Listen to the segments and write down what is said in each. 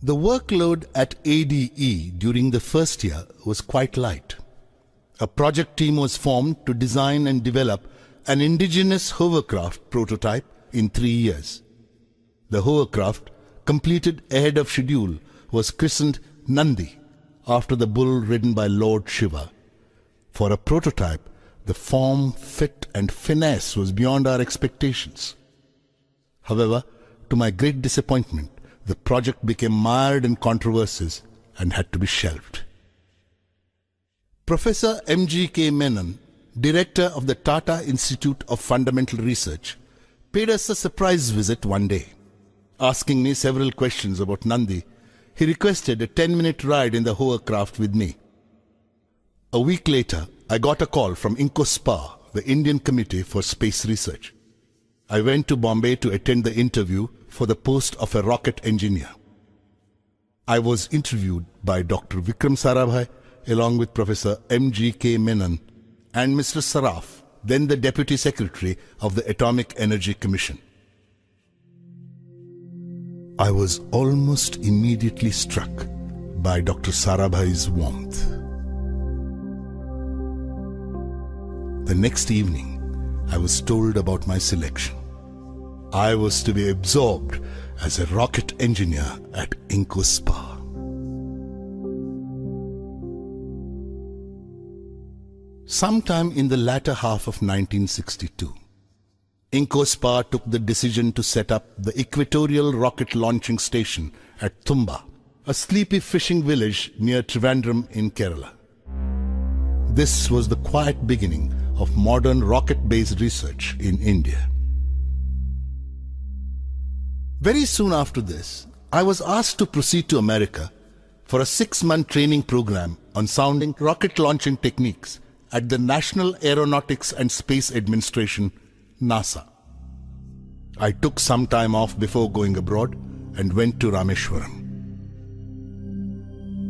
The workload at ADE during the first year was quite light. A project team was formed to design and develop an indigenous hovercraft prototype in three years. The hovercraft, completed ahead of schedule, was christened Nandi after the bull ridden by Lord Shiva. For a prototype, the form, fit, and finesse was beyond our expectations. However, to my great disappointment, the project became mired in controversies and had to be shelved. Professor M.G.K. Menon, director of the Tata Institute of Fundamental Research, paid us a surprise visit one day. Asking me several questions about Nandi, he requested a 10 minute ride in the hovercraft with me. A week later, I got a call from INCOSPAR, the Indian Committee for Space Research. I went to Bombay to attend the interview for the post of a rocket engineer. I was interviewed by Dr. Vikram Sarabhai along with Professor M.G.K. Menon and Mr. Saraf, then the Deputy Secretary of the Atomic Energy Commission. I was almost immediately struck by Dr. Sarabhai's warmth. The next evening, I was told about my selection. I was to be absorbed as a rocket engineer at INCOSPAR. Sometime in the latter half of 1962, INCOSPAR took the decision to set up the Equatorial Rocket Launching Station at Thumba, a sleepy fishing village near Trivandrum in Kerala. This was the quiet beginning of modern rocket-based research in India. Very soon after this, I was asked to proceed to America for a six-month training program on sounding rocket launching techniques at the National Aeronautics and Space Administration, NASA. I took some time off before going abroad and went to Rameshwaram.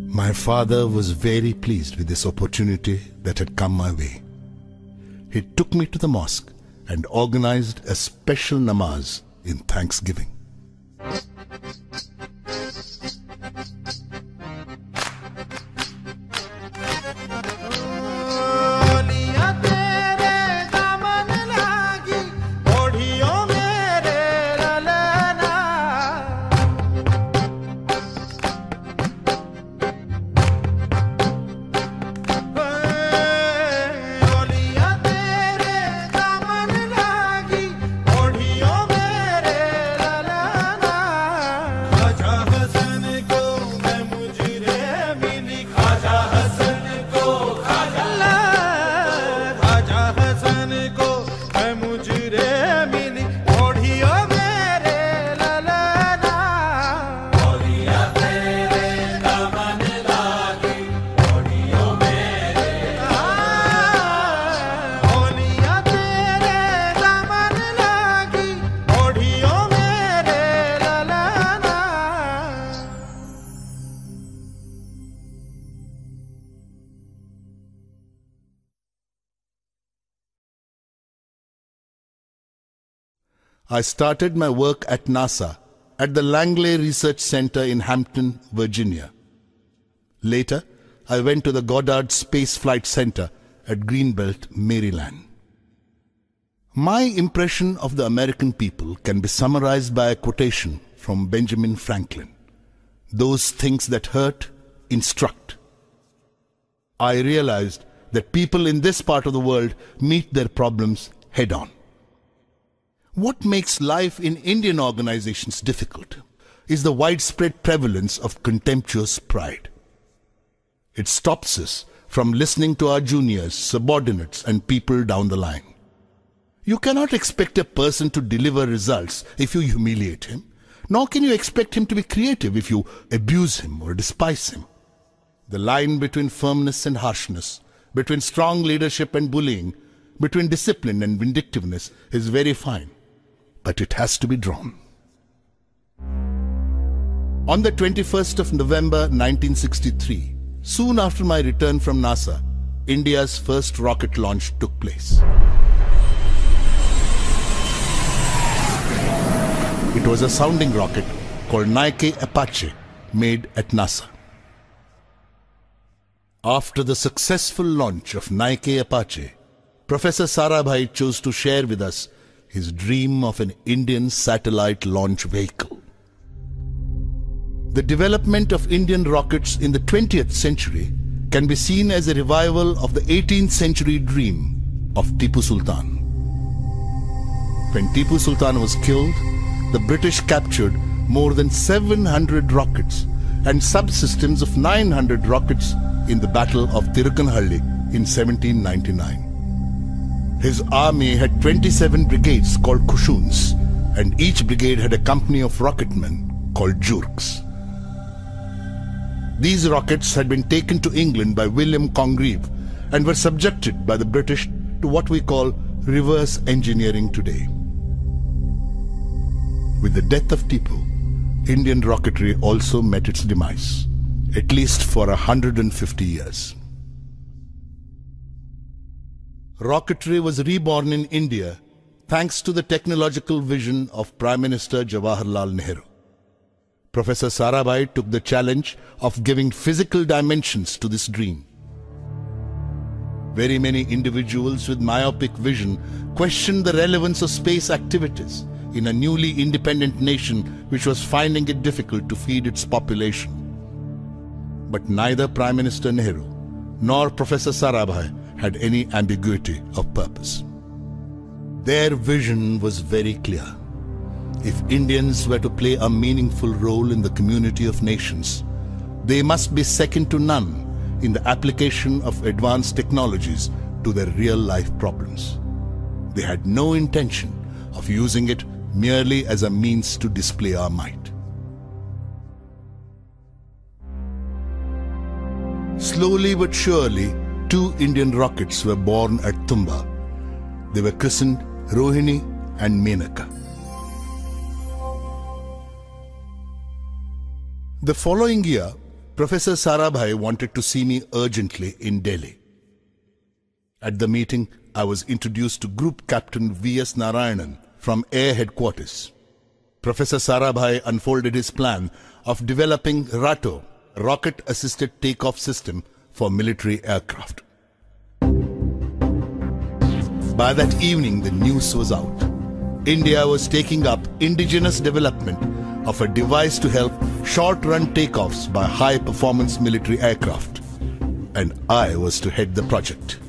My father was very pleased with this opportunity that had come my way. He took me to the mosque and organized a special namaz in thanksgiving. खाजा I started my work at NASA at the Langley Research Center in Hampton, Virginia. Later, I went to the Goddard Space Flight Center at Greenbelt, Maryland. My impression of the American people can be summarized by a quotation from Benjamin Franklin Those things that hurt instruct. I realized that people in this part of the world meet their problems head on. What makes life in Indian organizations difficult is the widespread prevalence of contemptuous pride. It stops us from listening to our juniors, subordinates, and people down the line. You cannot expect a person to deliver results if you humiliate him, nor can you expect him to be creative if you abuse him or despise him. The line between firmness and harshness, between strong leadership and bullying, between discipline and vindictiveness is very fine, but it has to be drawn. On the 21st of November 1963, soon after my return from NASA, India's first rocket launch took place. It was a sounding rocket called Nike Apache made at NASA. After the successful launch of Nike Apache, Professor Sarabhai chose to share with us his dream of an Indian satellite launch vehicle. The development of Indian rockets in the 20th century can be seen as a revival of the 18th century dream of Tipu Sultan. When Tipu Sultan was killed, the British captured more than 700 rockets and subsystems of 900 rockets in the Battle of Tirukanhalli in 1799. His army had 27 brigades called Kushuns, and each brigade had a company of rocketmen called Jurks. These rockets had been taken to England by William Congreve and were subjected by the British to what we call reverse engineering today. With the death of Tipu, Indian rocketry also met its demise, at least for 150 years. Rocketry was reborn in India thanks to the technological vision of Prime Minister Jawaharlal Nehru. Professor Sarabhai took the challenge of giving physical dimensions to this dream. Very many individuals with myopic vision questioned the relevance of space activities in a newly independent nation which was finding it difficult to feed its population. But neither Prime Minister Nehru nor Professor Sarabhai had any ambiguity of purpose. Their vision was very clear. If Indians were to play a meaningful role in the community of nations, they must be second to none in the application of advanced technologies to their real life problems. They had no intention of using it merely as a means to display our might. Slowly but surely, two Indian rockets were born at Thumba. They were christened Rohini and Menaka. The following year, Professor Sarabhai wanted to see me urgently in Delhi. At the meeting, I was introduced to Group Captain V.S. Narayanan from Air Headquarters. Professor Sarabhai unfolded his plan of developing RATO, Rocket Assisted Takeoff System for military aircraft. By that evening, the news was out. India was taking up indigenous development of a device to help short run takeoffs by high performance military aircraft. And I was to head the project.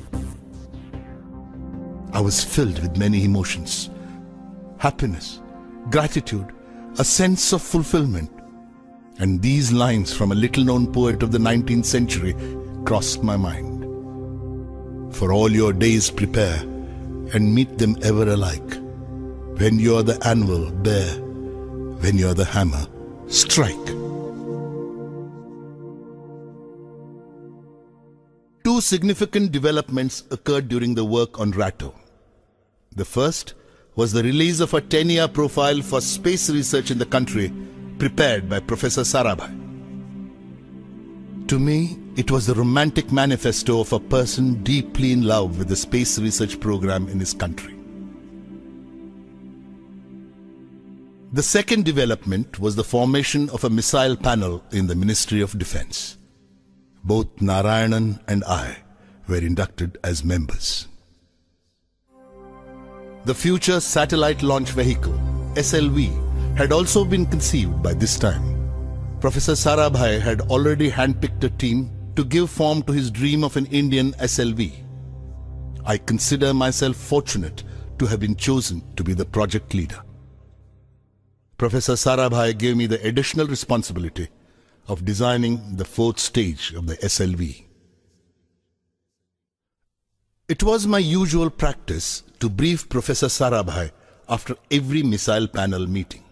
I was filled with many emotions happiness, gratitude, a sense of fulfillment. And these lines from a little known poet of the 19th century crossed my mind. For all your days prepare and meet them ever alike. When you're the anvil, bear. When you're the hammer, strike. Two significant developments occurred during the work on Rato. The first was the release of a 10 year profile for space research in the country prepared by Professor Sarabhai. To me, it was the romantic manifesto of a person deeply in love with the space research program in his country. The second development was the formation of a missile panel in the Ministry of Defense. Both Narayanan and I were inducted as members. The Future Satellite Launch Vehicle, SLV, had also been conceived by this time. Professor Sarabhai had already handpicked a team to give form to his dream of an Indian SLV. I consider myself fortunate to have been chosen to be the project leader. Professor Sarabhai gave me the additional responsibility of designing the fourth stage of the SLV. It was my usual practice to brief Professor Sarabhai after every missile panel meeting.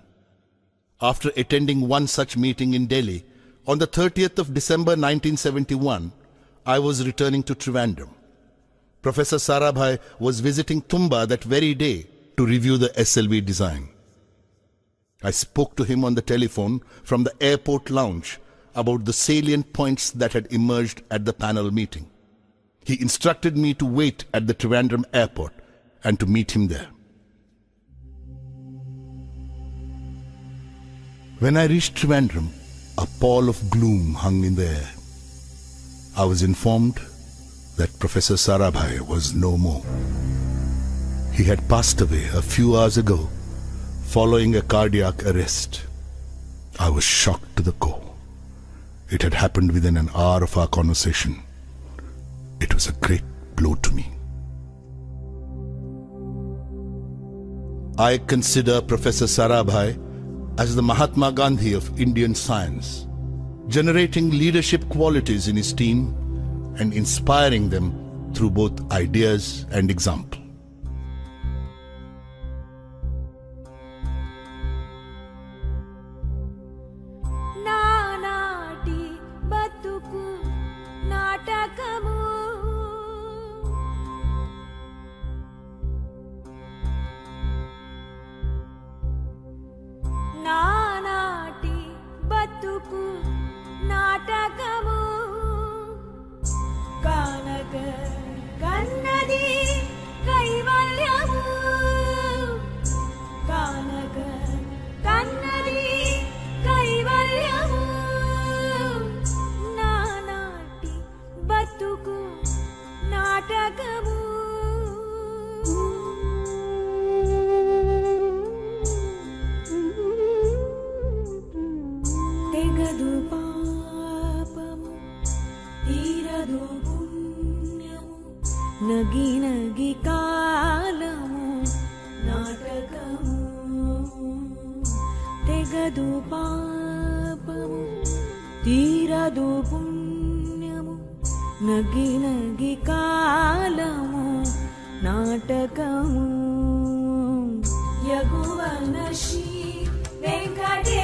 After attending one such meeting in Delhi on the 30th of December 1971, I was returning to Trivandrum. Professor Sarabhai was visiting Thumba that very day to review the SLV design. I spoke to him on the telephone from the airport lounge about the salient points that had emerged at the panel meeting. He instructed me to wait at the Trivandrum airport and to meet him there. When I reached Trivandrum, a pall of gloom hung in the air. I was informed that Professor Sarabhai was no more. He had passed away a few hours ago following a cardiac arrest. I was shocked to the core. It had happened within an hour of our conversation. It was a great blow to me. I consider Professor Sarabhai as the Mahatma Gandhi of Indian science, generating leadership qualities in his team and inspiring them through both ideas and example. తెగదు పాపము తీరదు పుణ్యము నగి నగి కాలము నాటకము యగువన శ్రీ వెంకటే